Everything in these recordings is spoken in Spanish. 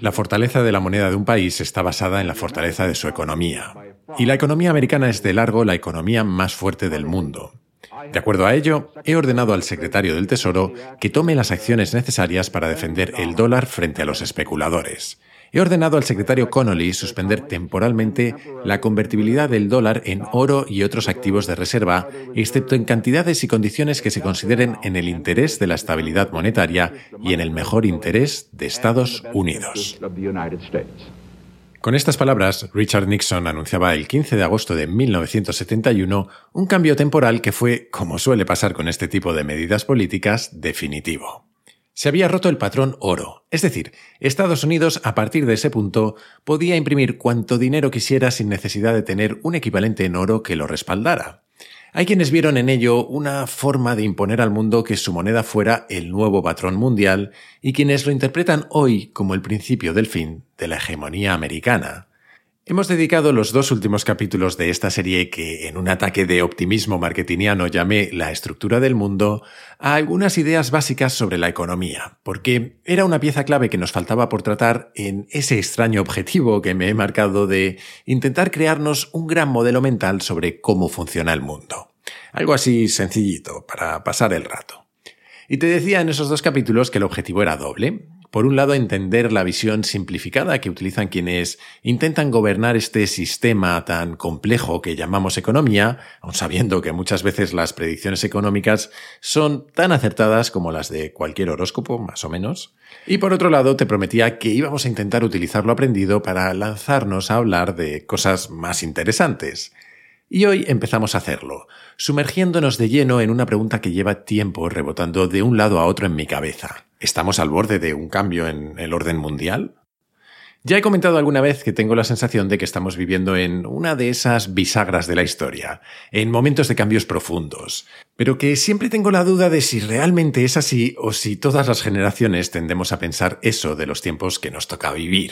La fortaleza de la moneda de un país está basada en la fortaleza de su economía. Y la economía americana es de largo la economía más fuerte del mundo. De acuerdo a ello, he ordenado al secretario del Tesoro que tome las acciones necesarias para defender el dólar frente a los especuladores. He ordenado al secretario Connolly suspender temporalmente la convertibilidad del dólar en oro y otros activos de reserva, excepto en cantidades y condiciones que se consideren en el interés de la estabilidad monetaria y en el mejor interés de Estados Unidos. Con estas palabras, Richard Nixon anunciaba el 15 de agosto de 1971 un cambio temporal que fue, como suele pasar con este tipo de medidas políticas, definitivo. Se había roto el patrón oro, es decir, Estados Unidos a partir de ese punto podía imprimir cuanto dinero quisiera sin necesidad de tener un equivalente en oro que lo respaldara. Hay quienes vieron en ello una forma de imponer al mundo que su moneda fuera el nuevo patrón mundial y quienes lo interpretan hoy como el principio del fin de la hegemonía americana. Hemos dedicado los dos últimos capítulos de esta serie que, en un ataque de optimismo marketingiano llamé La estructura del mundo, a algunas ideas básicas sobre la economía, porque era una pieza clave que nos faltaba por tratar en ese extraño objetivo que me he marcado de intentar crearnos un gran modelo mental sobre cómo funciona el mundo. Algo así sencillito, para pasar el rato. Y te decía en esos dos capítulos que el objetivo era doble. Por un lado, entender la visión simplificada que utilizan quienes intentan gobernar este sistema tan complejo que llamamos economía, aun sabiendo que muchas veces las predicciones económicas son tan acertadas como las de cualquier horóscopo, más o menos. Y por otro lado, te prometía que íbamos a intentar utilizar lo aprendido para lanzarnos a hablar de cosas más interesantes. Y hoy empezamos a hacerlo, sumergiéndonos de lleno en una pregunta que lleva tiempo rebotando de un lado a otro en mi cabeza. ¿Estamos al borde de un cambio en el orden mundial? Ya he comentado alguna vez que tengo la sensación de que estamos viviendo en una de esas bisagras de la historia, en momentos de cambios profundos, pero que siempre tengo la duda de si realmente es así o si todas las generaciones tendemos a pensar eso de los tiempos que nos toca vivir.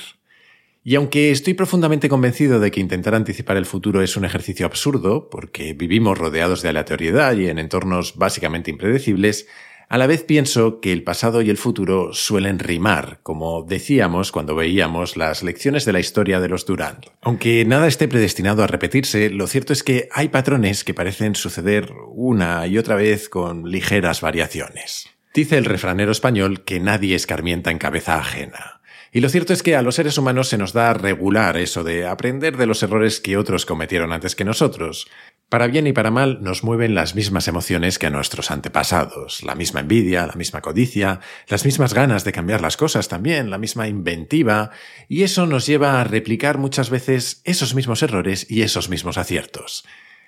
Y aunque estoy profundamente convencido de que intentar anticipar el futuro es un ejercicio absurdo, porque vivimos rodeados de aleatoriedad y en entornos básicamente impredecibles, a la vez pienso que el pasado y el futuro suelen rimar, como decíamos cuando veíamos las lecciones de la historia de los Durand. Aunque nada esté predestinado a repetirse, lo cierto es que hay patrones que parecen suceder una y otra vez con ligeras variaciones. Dice el refranero español que nadie escarmienta en cabeza ajena. Y lo cierto es que a los seres humanos se nos da regular eso de aprender de los errores que otros cometieron antes que nosotros. Para bien y para mal nos mueven las mismas emociones que a nuestros antepasados, la misma envidia, la misma codicia, las mismas ganas de cambiar las cosas también, la misma inventiva, y eso nos lleva a replicar muchas veces esos mismos errores y esos mismos aciertos.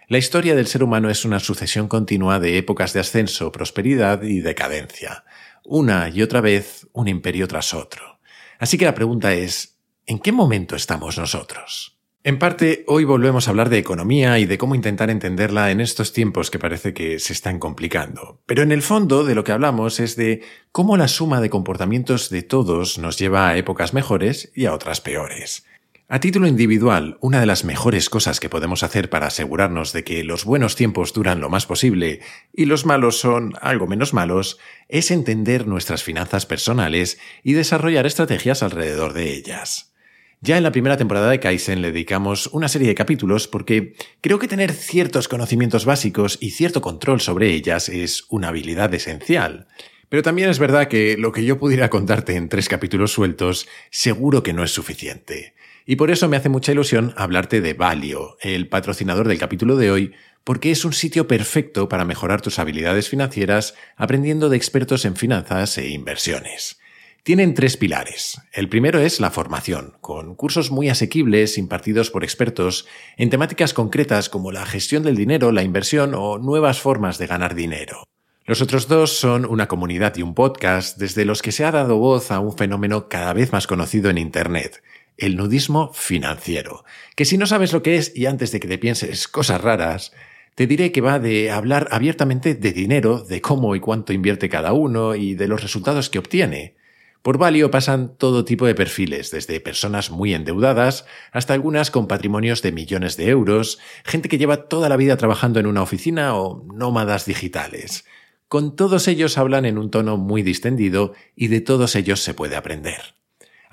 La historia del ser humano es una sucesión continua de épocas de ascenso, prosperidad y decadencia, una y otra vez un imperio tras otro. Así que la pregunta es, ¿en qué momento estamos nosotros? En parte, hoy volvemos a hablar de economía y de cómo intentar entenderla en estos tiempos que parece que se están complicando. Pero en el fondo de lo que hablamos es de cómo la suma de comportamientos de todos nos lleva a épocas mejores y a otras peores. A título individual, una de las mejores cosas que podemos hacer para asegurarnos de que los buenos tiempos duran lo más posible y los malos son algo menos malos es entender nuestras finanzas personales y desarrollar estrategias alrededor de ellas. Ya en la primera temporada de Kaizen le dedicamos una serie de capítulos porque creo que tener ciertos conocimientos básicos y cierto control sobre ellas es una habilidad esencial. Pero también es verdad que lo que yo pudiera contarte en tres capítulos sueltos seguro que no es suficiente. Y por eso me hace mucha ilusión hablarte de Valio, el patrocinador del capítulo de hoy, porque es un sitio perfecto para mejorar tus habilidades financieras aprendiendo de expertos en finanzas e inversiones. Tienen tres pilares. El primero es la formación, con cursos muy asequibles impartidos por expertos en temáticas concretas como la gestión del dinero, la inversión o nuevas formas de ganar dinero. Los otros dos son una comunidad y un podcast desde los que se ha dado voz a un fenómeno cada vez más conocido en Internet, el nudismo financiero, que si no sabes lo que es y antes de que te pienses cosas raras, te diré que va de hablar abiertamente de dinero, de cómo y cuánto invierte cada uno y de los resultados que obtiene. Por Valio pasan todo tipo de perfiles, desde personas muy endeudadas hasta algunas con patrimonios de millones de euros, gente que lleva toda la vida trabajando en una oficina o nómadas digitales. Con todos ellos hablan en un tono muy distendido y de todos ellos se puede aprender.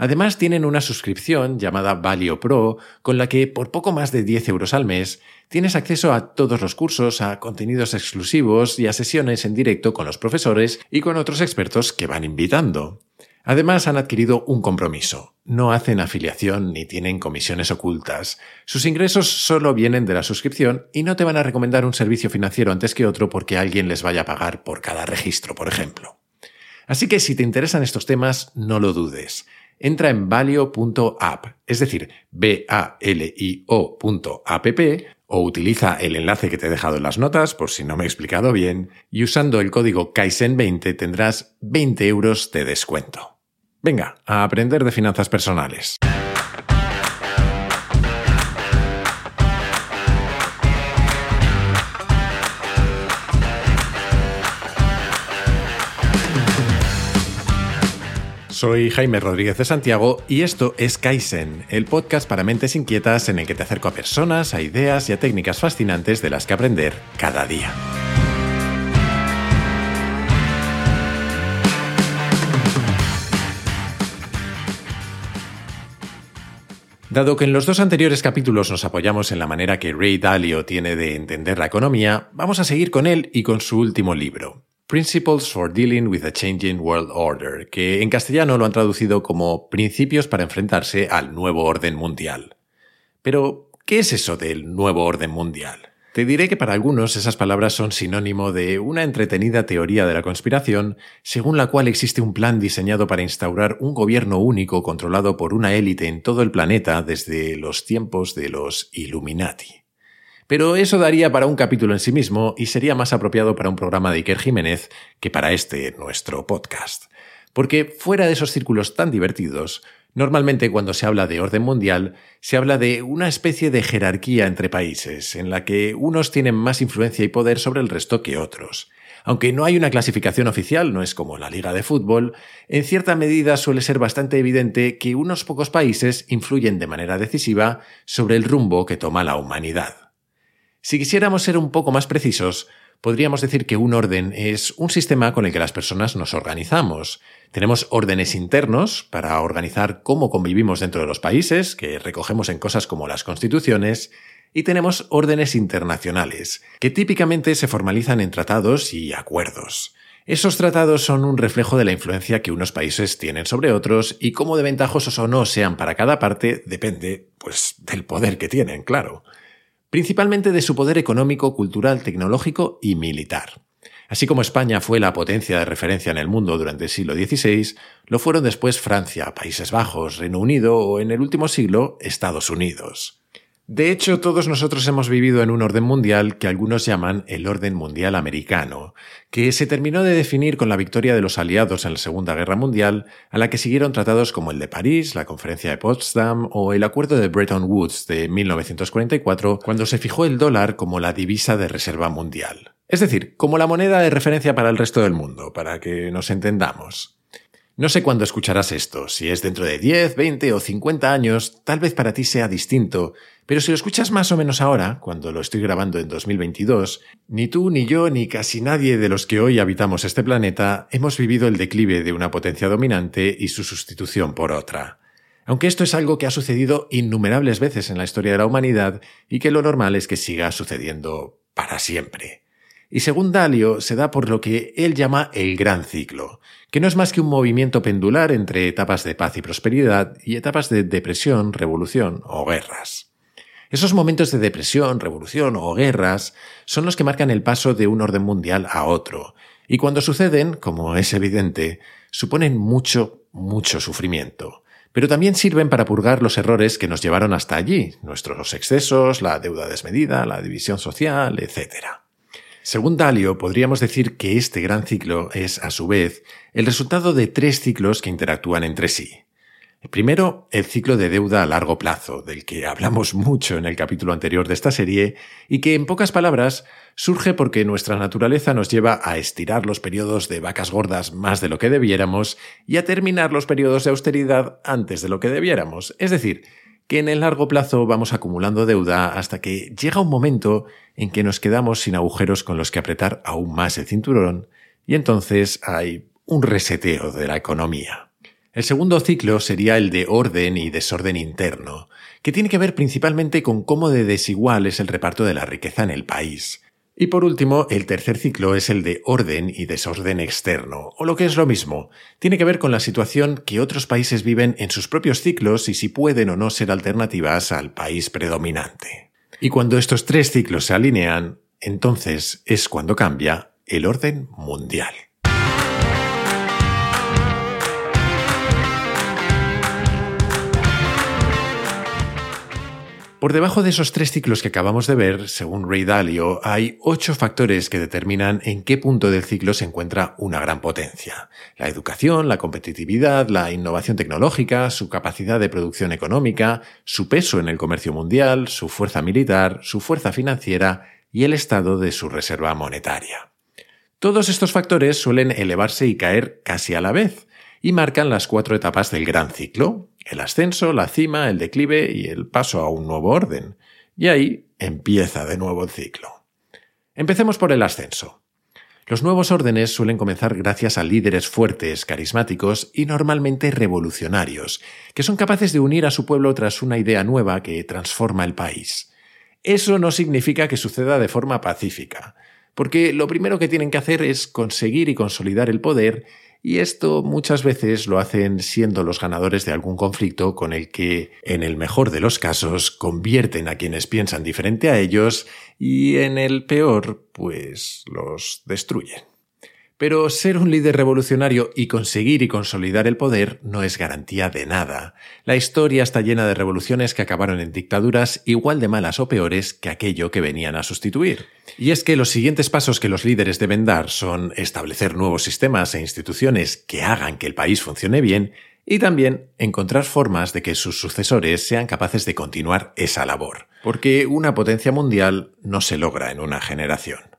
Además tienen una suscripción llamada Valio Pro, con la que por poco más de 10 euros al mes tienes acceso a todos los cursos, a contenidos exclusivos y a sesiones en directo con los profesores y con otros expertos que van invitando. Además han adquirido un compromiso. No hacen afiliación ni tienen comisiones ocultas. Sus ingresos solo vienen de la suscripción y no te van a recomendar un servicio financiero antes que otro porque alguien les vaya a pagar por cada registro, por ejemplo. Así que si te interesan estos temas, no lo dudes entra en valio.app, es decir, B-A-L-I-O.app, o utiliza el enlace que te he dejado en las notas, por si no me he explicado bien, y usando el código Kaizen20 tendrás 20 euros de descuento. Venga, a aprender de finanzas personales. Soy Jaime Rodríguez de Santiago y esto es Kaizen, el podcast para mentes inquietas en el que te acerco a personas, a ideas y a técnicas fascinantes de las que aprender cada día. Dado que en los dos anteriores capítulos nos apoyamos en la manera que Ray Dalio tiene de entender la economía, vamos a seguir con él y con su último libro, Principles for Dealing with a Changing World Order, que en castellano lo han traducido como Principios para enfrentarse al nuevo orden mundial. Pero, ¿qué es eso del nuevo orden mundial? Te diré que para algunos esas palabras son sinónimo de una entretenida teoría de la conspiración, según la cual existe un plan diseñado para instaurar un gobierno único controlado por una élite en todo el planeta desde los tiempos de los Illuminati. Pero eso daría para un capítulo en sí mismo y sería más apropiado para un programa de Iker Jiménez que para este, nuestro podcast. Porque fuera de esos círculos tan divertidos, normalmente cuando se habla de orden mundial, se habla de una especie de jerarquía entre países, en la que unos tienen más influencia y poder sobre el resto que otros. Aunque no hay una clasificación oficial, no es como la liga de fútbol, en cierta medida suele ser bastante evidente que unos pocos países influyen de manera decisiva sobre el rumbo que toma la humanidad. Si quisiéramos ser un poco más precisos, podríamos decir que un orden es un sistema con el que las personas nos organizamos. Tenemos órdenes internos para organizar cómo convivimos dentro de los países, que recogemos en cosas como las constituciones, y tenemos órdenes internacionales, que típicamente se formalizan en tratados y acuerdos. Esos tratados son un reflejo de la influencia que unos países tienen sobre otros y cómo de ventajosos o no sean para cada parte depende, pues, del poder que tienen, claro principalmente de su poder económico, cultural, tecnológico y militar. Así como España fue la potencia de referencia en el mundo durante el siglo XVI, lo fueron después Francia, Países Bajos, Reino Unido o en el último siglo Estados Unidos. De hecho, todos nosotros hemos vivido en un orden mundial que algunos llaman el orden mundial americano, que se terminó de definir con la victoria de los aliados en la Segunda Guerra Mundial, a la que siguieron tratados como el de París, la Conferencia de Potsdam o el Acuerdo de Bretton Woods de 1944, cuando se fijó el dólar como la divisa de reserva mundial. Es decir, como la moneda de referencia para el resto del mundo, para que nos entendamos. No sé cuándo escucharás esto, si es dentro de 10, 20 o 50 años, tal vez para ti sea distinto, pero si lo escuchas más o menos ahora, cuando lo estoy grabando en 2022, ni tú, ni yo, ni casi nadie de los que hoy habitamos este planeta hemos vivido el declive de una potencia dominante y su sustitución por otra. Aunque esto es algo que ha sucedido innumerables veces en la historia de la humanidad y que lo normal es que siga sucediendo para siempre. Y según Dalio, se da por lo que él llama el gran ciclo, que no es más que un movimiento pendular entre etapas de paz y prosperidad y etapas de depresión, revolución o guerras. Esos momentos de depresión, revolución o guerras son los que marcan el paso de un orden mundial a otro, y cuando suceden, como es evidente, suponen mucho, mucho sufrimiento. Pero también sirven para purgar los errores que nos llevaron hasta allí, nuestros excesos, la deuda desmedida, la división social, etc. Según Dalio, podríamos decir que este gran ciclo es, a su vez, el resultado de tres ciclos que interactúan entre sí. Primero, el ciclo de deuda a largo plazo, del que hablamos mucho en el capítulo anterior de esta serie, y que, en pocas palabras, surge porque nuestra naturaleza nos lleva a estirar los periodos de vacas gordas más de lo que debiéramos y a terminar los periodos de austeridad antes de lo que debiéramos. Es decir, que en el largo plazo vamos acumulando deuda hasta que llega un momento en que nos quedamos sin agujeros con los que apretar aún más el cinturón y entonces hay un reseteo de la economía. El segundo ciclo sería el de orden y desorden interno, que tiene que ver principalmente con cómo de desigual es el reparto de la riqueza en el país. Y por último, el tercer ciclo es el de orden y desorden externo, o lo que es lo mismo, tiene que ver con la situación que otros países viven en sus propios ciclos y si pueden o no ser alternativas al país predominante. Y cuando estos tres ciclos se alinean, entonces es cuando cambia el orden mundial. Por debajo de esos tres ciclos que acabamos de ver, según Ray Dalio, hay ocho factores que determinan en qué punto del ciclo se encuentra una gran potencia. La educación, la competitividad, la innovación tecnológica, su capacidad de producción económica, su peso en el comercio mundial, su fuerza militar, su fuerza financiera y el estado de su reserva monetaria. Todos estos factores suelen elevarse y caer casi a la vez, y marcan las cuatro etapas del gran ciclo, el ascenso, la cima, el declive y el paso a un nuevo orden. Y ahí empieza de nuevo el ciclo. Empecemos por el ascenso. Los nuevos órdenes suelen comenzar gracias a líderes fuertes, carismáticos y normalmente revolucionarios, que son capaces de unir a su pueblo tras una idea nueva que transforma el país. Eso no significa que suceda de forma pacífica, porque lo primero que tienen que hacer es conseguir y consolidar el poder y esto muchas veces lo hacen siendo los ganadores de algún conflicto con el que, en el mejor de los casos, convierten a quienes piensan diferente a ellos y en el peor, pues los destruyen. Pero ser un líder revolucionario y conseguir y consolidar el poder no es garantía de nada. La historia está llena de revoluciones que acabaron en dictaduras igual de malas o peores que aquello que venían a sustituir. Y es que los siguientes pasos que los líderes deben dar son establecer nuevos sistemas e instituciones que hagan que el país funcione bien y también encontrar formas de que sus sucesores sean capaces de continuar esa labor, porque una potencia mundial no se logra en una generación.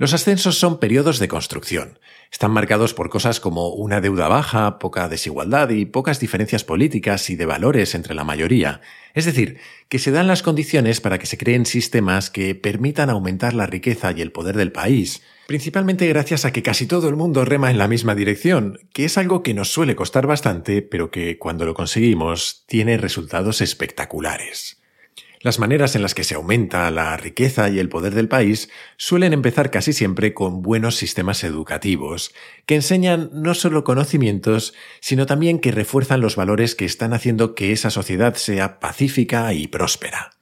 Los ascensos son periodos de construcción. Están marcados por cosas como una deuda baja, poca desigualdad y pocas diferencias políticas y de valores entre la mayoría. Es decir, que se dan las condiciones para que se creen sistemas que permitan aumentar la riqueza y el poder del país, principalmente gracias a que casi todo el mundo rema en la misma dirección, que es algo que nos suele costar bastante, pero que cuando lo conseguimos tiene resultados espectaculares. Las maneras en las que se aumenta la riqueza y el poder del país suelen empezar casi siempre con buenos sistemas educativos, que enseñan no solo conocimientos, sino también que refuerzan los valores que están haciendo que esa sociedad sea pacífica y próspera.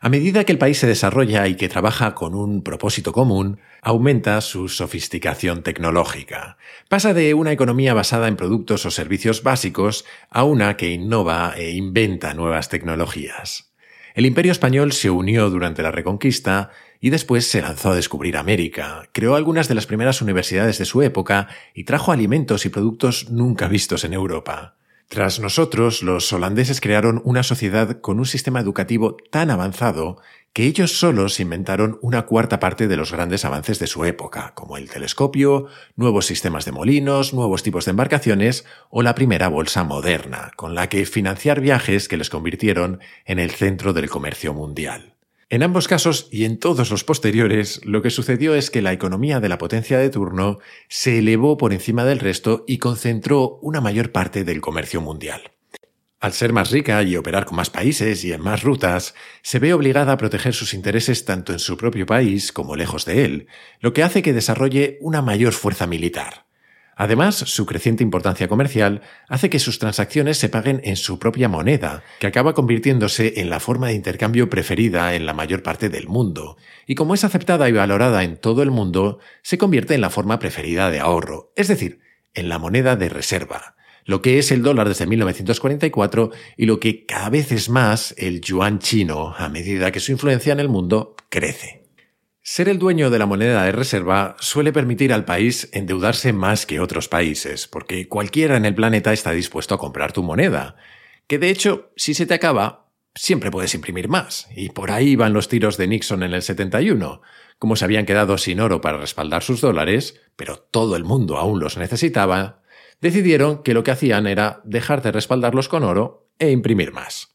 A medida que el país se desarrolla y que trabaja con un propósito común, aumenta su sofisticación tecnológica. Pasa de una economía basada en productos o servicios básicos a una que innova e inventa nuevas tecnologías. El imperio español se unió durante la Reconquista y después se lanzó a descubrir América, creó algunas de las primeras universidades de su época y trajo alimentos y productos nunca vistos en Europa. Tras nosotros, los holandeses crearon una sociedad con un sistema educativo tan avanzado que ellos solos inventaron una cuarta parte de los grandes avances de su época, como el telescopio, nuevos sistemas de molinos, nuevos tipos de embarcaciones o la primera bolsa moderna, con la que financiar viajes que les convirtieron en el centro del comercio mundial. En ambos casos y en todos los posteriores, lo que sucedió es que la economía de la potencia de turno se elevó por encima del resto y concentró una mayor parte del comercio mundial. Al ser más rica y operar con más países y en más rutas, se ve obligada a proteger sus intereses tanto en su propio país como lejos de él, lo que hace que desarrolle una mayor fuerza militar. Además, su creciente importancia comercial hace que sus transacciones se paguen en su propia moneda, que acaba convirtiéndose en la forma de intercambio preferida en la mayor parte del mundo, y como es aceptada y valorada en todo el mundo, se convierte en la forma preferida de ahorro, es decir, en la moneda de reserva, lo que es el dólar desde 1944 y lo que cada vez es más el yuan chino a medida que su influencia en el mundo crece. Ser el dueño de la moneda de reserva suele permitir al país endeudarse más que otros países, porque cualquiera en el planeta está dispuesto a comprar tu moneda, que de hecho, si se te acaba, siempre puedes imprimir más, y por ahí van los tiros de Nixon en el 71. Como se habían quedado sin oro para respaldar sus dólares, pero todo el mundo aún los necesitaba, decidieron que lo que hacían era dejar de respaldarlos con oro e imprimir más.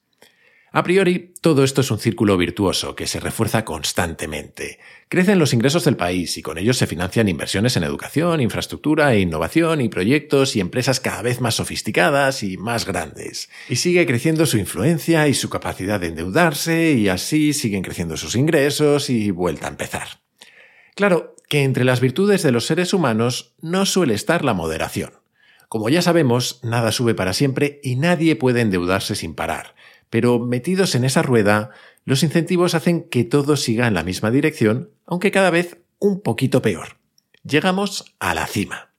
A priori, todo esto es un círculo virtuoso que se refuerza constantemente. Crecen los ingresos del país y con ellos se financian inversiones en educación, infraestructura e innovación y proyectos y empresas cada vez más sofisticadas y más grandes. Y sigue creciendo su influencia y su capacidad de endeudarse y así siguen creciendo sus ingresos y vuelta a empezar. Claro que entre las virtudes de los seres humanos no suele estar la moderación. Como ya sabemos, nada sube para siempre y nadie puede endeudarse sin parar pero metidos en esa rueda, los incentivos hacen que todo siga en la misma dirección, aunque cada vez un poquito peor. Llegamos a la cima.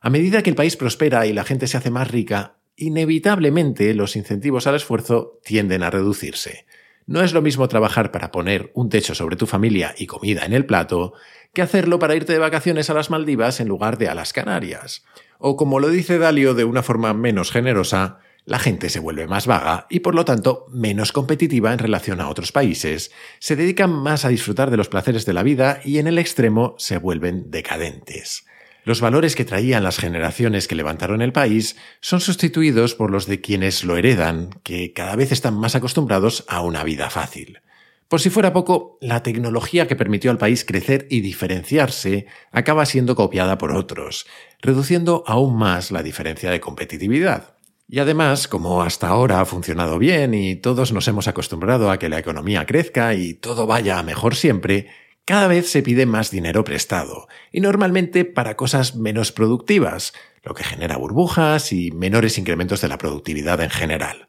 A medida que el país prospera y la gente se hace más rica, inevitablemente los incentivos al esfuerzo tienden a reducirse. No es lo mismo trabajar para poner un techo sobre tu familia y comida en el plato que hacerlo para irte de vacaciones a las Maldivas en lugar de a las Canarias. O como lo dice Dalio de una forma menos generosa, la gente se vuelve más vaga y por lo tanto menos competitiva en relación a otros países, se dedican más a disfrutar de los placeres de la vida y en el extremo se vuelven decadentes. Los valores que traían las generaciones que levantaron el país son sustituidos por los de quienes lo heredan, que cada vez están más acostumbrados a una vida fácil. Por si fuera poco, la tecnología que permitió al país crecer y diferenciarse acaba siendo copiada por otros, reduciendo aún más la diferencia de competitividad. Y además, como hasta ahora ha funcionado bien y todos nos hemos acostumbrado a que la economía crezca y todo vaya mejor siempre, cada vez se pide más dinero prestado, y normalmente para cosas menos productivas, lo que genera burbujas y menores incrementos de la productividad en general.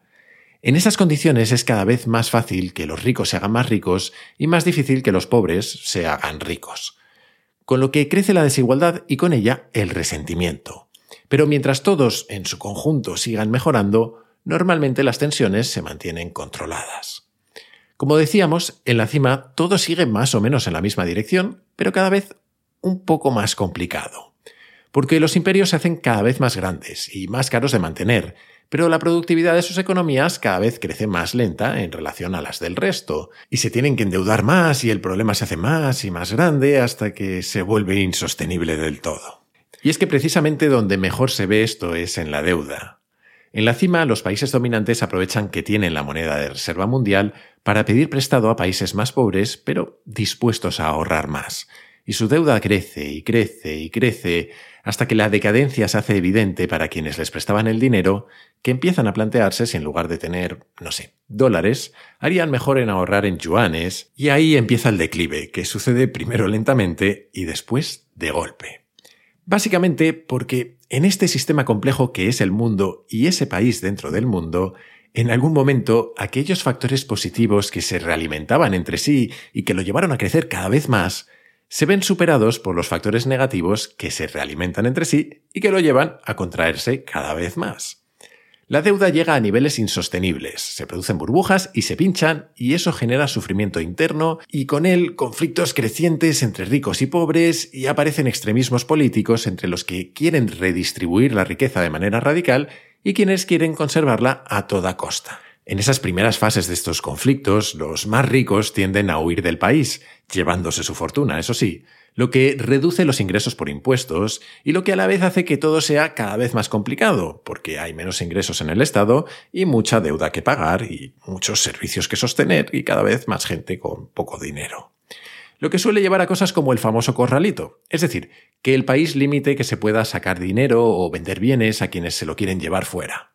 En esas condiciones es cada vez más fácil que los ricos se hagan más ricos y más difícil que los pobres se hagan ricos. Con lo que crece la desigualdad y con ella el resentimiento. Pero mientras todos en su conjunto sigan mejorando, normalmente las tensiones se mantienen controladas. Como decíamos, en la cima todo sigue más o menos en la misma dirección, pero cada vez un poco más complicado. Porque los imperios se hacen cada vez más grandes y más caros de mantener, pero la productividad de sus economías cada vez crece más lenta en relación a las del resto, y se tienen que endeudar más y el problema se hace más y más grande hasta que se vuelve insostenible del todo. Y es que precisamente donde mejor se ve esto es en la deuda. En la cima, los países dominantes aprovechan que tienen la moneda de reserva mundial para pedir prestado a países más pobres, pero dispuestos a ahorrar más. Y su deuda crece y crece y crece hasta que la decadencia se hace evidente para quienes les prestaban el dinero, que empiezan a plantearse si en lugar de tener, no sé, dólares, harían mejor en ahorrar en yuanes, y ahí empieza el declive, que sucede primero lentamente y después de golpe. Básicamente porque en este sistema complejo que es el mundo y ese país dentro del mundo, en algún momento aquellos factores positivos que se realimentaban entre sí y que lo llevaron a crecer cada vez más, se ven superados por los factores negativos que se realimentan entre sí y que lo llevan a contraerse cada vez más. La deuda llega a niveles insostenibles, se producen burbujas y se pinchan y eso genera sufrimiento interno y con él conflictos crecientes entre ricos y pobres y aparecen extremismos políticos entre los que quieren redistribuir la riqueza de manera radical y quienes quieren conservarla a toda costa. En esas primeras fases de estos conflictos, los más ricos tienden a huir del país, llevándose su fortuna, eso sí, lo que reduce los ingresos por impuestos y lo que a la vez hace que todo sea cada vez más complicado, porque hay menos ingresos en el Estado y mucha deuda que pagar y muchos servicios que sostener y cada vez más gente con poco dinero. Lo que suele llevar a cosas como el famoso corralito, es decir, que el país limite que se pueda sacar dinero o vender bienes a quienes se lo quieren llevar fuera.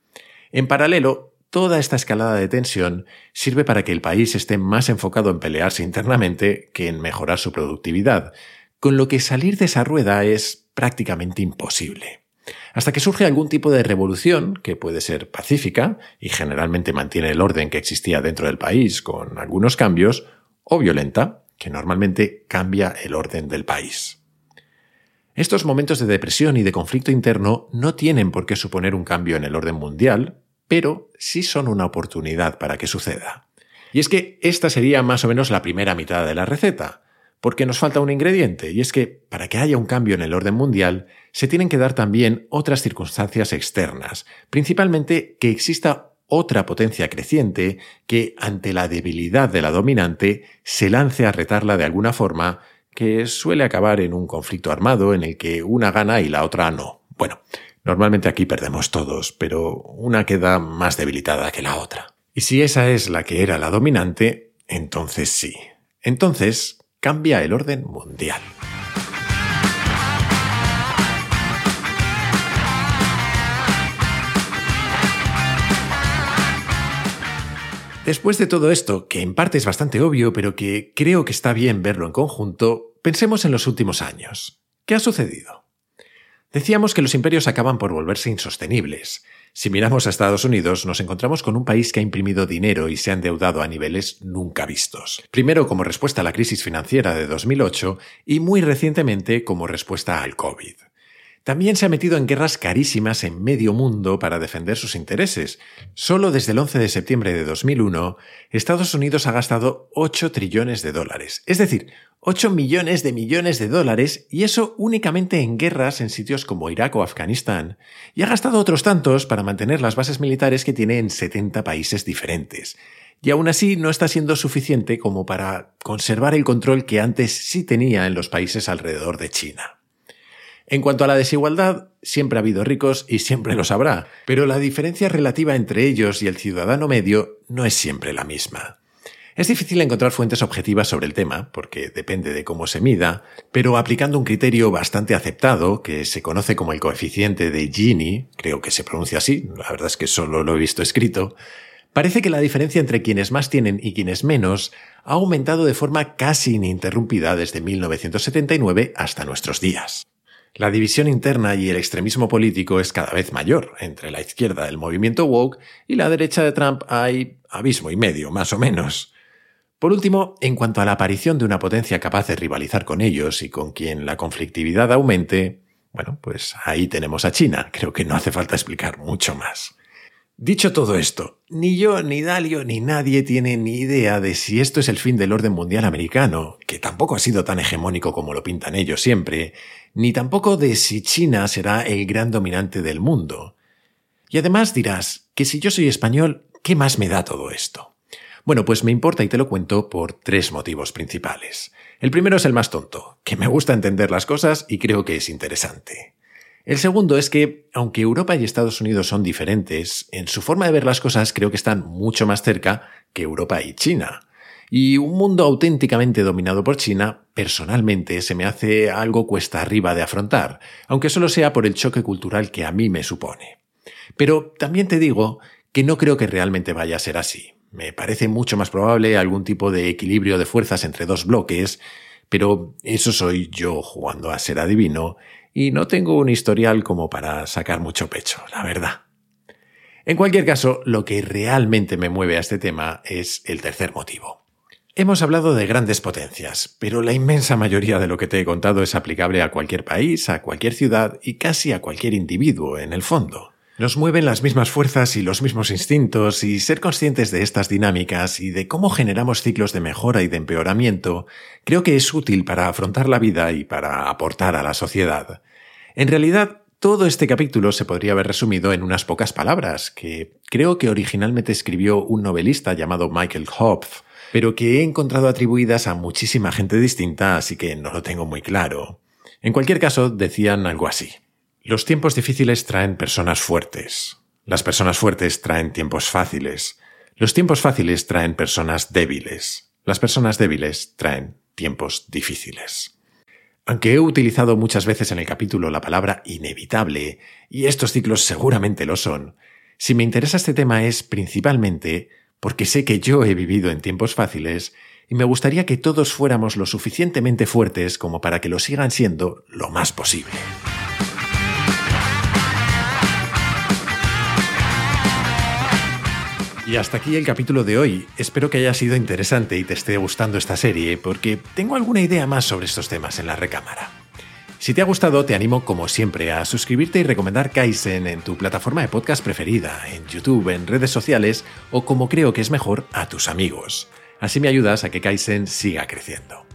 En paralelo, toda esta escalada de tensión sirve para que el país esté más enfocado en pelearse internamente que en mejorar su productividad, con lo que salir de esa rueda es prácticamente imposible. Hasta que surge algún tipo de revolución, que puede ser pacífica y generalmente mantiene el orden que existía dentro del país con algunos cambios, o violenta, que normalmente cambia el orden del país. Estos momentos de depresión y de conflicto interno no tienen por qué suponer un cambio en el orden mundial, pero sí son una oportunidad para que suceda. Y es que esta sería más o menos la primera mitad de la receta, porque nos falta un ingrediente, y es que para que haya un cambio en el orden mundial, se tienen que dar también otras circunstancias externas, principalmente que exista otra potencia creciente que, ante la debilidad de la dominante, se lance a retarla de alguna forma que suele acabar en un conflicto armado en el que una gana y la otra no. Bueno, normalmente aquí perdemos todos, pero una queda más debilitada que la otra. Y si esa es la que era la dominante, entonces sí. Entonces cambia el orden mundial. Después de todo esto, que en parte es bastante obvio, pero que creo que está bien verlo en conjunto, pensemos en los últimos años. ¿Qué ha sucedido? Decíamos que los imperios acaban por volverse insostenibles. Si miramos a Estados Unidos, nos encontramos con un país que ha imprimido dinero y se ha endeudado a niveles nunca vistos. Primero como respuesta a la crisis financiera de 2008 y muy recientemente como respuesta al COVID. También se ha metido en guerras carísimas en medio mundo para defender sus intereses. Solo desde el 11 de septiembre de 2001, Estados Unidos ha gastado 8 trillones de dólares, es decir, 8 millones de millones de dólares, y eso únicamente en guerras en sitios como Irak o Afganistán, y ha gastado otros tantos para mantener las bases militares que tiene en 70 países diferentes. Y aún así no está siendo suficiente como para conservar el control que antes sí tenía en los países alrededor de China. En cuanto a la desigualdad, siempre ha habido ricos y siempre los habrá, pero la diferencia relativa entre ellos y el ciudadano medio no es siempre la misma. Es difícil encontrar fuentes objetivas sobre el tema, porque depende de cómo se mida, pero aplicando un criterio bastante aceptado, que se conoce como el coeficiente de Gini, creo que se pronuncia así, la verdad es que solo lo he visto escrito, parece que la diferencia entre quienes más tienen y quienes menos ha aumentado de forma casi ininterrumpida desde 1979 hasta nuestros días. La división interna y el extremismo político es cada vez mayor. Entre la izquierda del movimiento woke y la derecha de Trump hay abismo y medio, más o menos. Por último, en cuanto a la aparición de una potencia capaz de rivalizar con ellos y con quien la conflictividad aumente, bueno, pues ahí tenemos a China. Creo que no hace falta explicar mucho más. Dicho todo esto, ni yo, ni Dalio, ni nadie tiene ni idea de si esto es el fin del orden mundial americano, que tampoco ha sido tan hegemónico como lo pintan ellos siempre, ni tampoco de si China será el gran dominante del mundo. Y además dirás que si yo soy español, ¿qué más me da todo esto? Bueno, pues me importa y te lo cuento por tres motivos principales. El primero es el más tonto, que me gusta entender las cosas y creo que es interesante. El segundo es que, aunque Europa y Estados Unidos son diferentes, en su forma de ver las cosas creo que están mucho más cerca que Europa y China. Y un mundo auténticamente dominado por China, personalmente, se me hace algo cuesta arriba de afrontar, aunque solo sea por el choque cultural que a mí me supone. Pero también te digo que no creo que realmente vaya a ser así. Me parece mucho más probable algún tipo de equilibrio de fuerzas entre dos bloques, pero eso soy yo jugando a ser adivino y no tengo un historial como para sacar mucho pecho, la verdad. En cualquier caso, lo que realmente me mueve a este tema es el tercer motivo. Hemos hablado de grandes potencias, pero la inmensa mayoría de lo que te he contado es aplicable a cualquier país, a cualquier ciudad y casi a cualquier individuo, en el fondo. Nos mueven las mismas fuerzas y los mismos instintos y ser conscientes de estas dinámicas y de cómo generamos ciclos de mejora y de empeoramiento creo que es útil para afrontar la vida y para aportar a la sociedad. En realidad, todo este capítulo se podría haber resumido en unas pocas palabras que creo que originalmente escribió un novelista llamado Michael Hopf, pero que he encontrado atribuidas a muchísima gente distinta, así que no lo tengo muy claro. En cualquier caso, decían algo así. Los tiempos difíciles traen personas fuertes. Las personas fuertes traen tiempos fáciles. Los tiempos fáciles traen personas débiles. Las personas débiles traen tiempos difíciles. Aunque he utilizado muchas veces en el capítulo la palabra inevitable, y estos ciclos seguramente lo son, si me interesa este tema es principalmente porque sé que yo he vivido en tiempos fáciles y me gustaría que todos fuéramos lo suficientemente fuertes como para que lo sigan siendo lo más posible. Y hasta aquí el capítulo de hoy. Espero que haya sido interesante y te esté gustando esta serie, porque tengo alguna idea más sobre estos temas en la recámara. Si te ha gustado, te animo como siempre a suscribirte y recomendar Kaizen en tu plataforma de podcast preferida, en YouTube, en redes sociales o como creo que es mejor, a tus amigos. Así me ayudas a que Kaizen siga creciendo.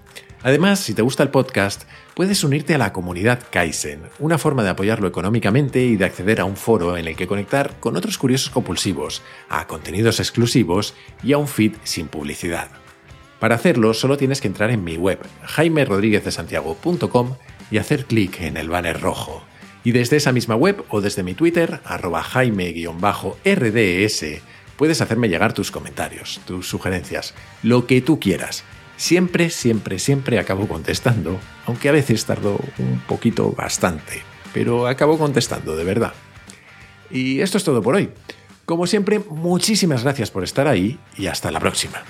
Además, si te gusta el podcast, puedes unirte a la comunidad Kaizen, una forma de apoyarlo económicamente y de acceder a un foro en el que conectar con otros curiosos compulsivos, a contenidos exclusivos y a un feed sin publicidad. Para hacerlo, solo tienes que entrar en mi web, jaimerodríguezdesantiago.com y hacer clic en el banner rojo. Y desde esa misma web o desde mi Twitter, arroba jaime-rds, puedes hacerme llegar tus comentarios, tus sugerencias, lo que tú quieras. Siempre, siempre, siempre acabo contestando, aunque a veces tardo un poquito bastante, pero acabo contestando, de verdad. Y esto es todo por hoy. Como siempre, muchísimas gracias por estar ahí y hasta la próxima.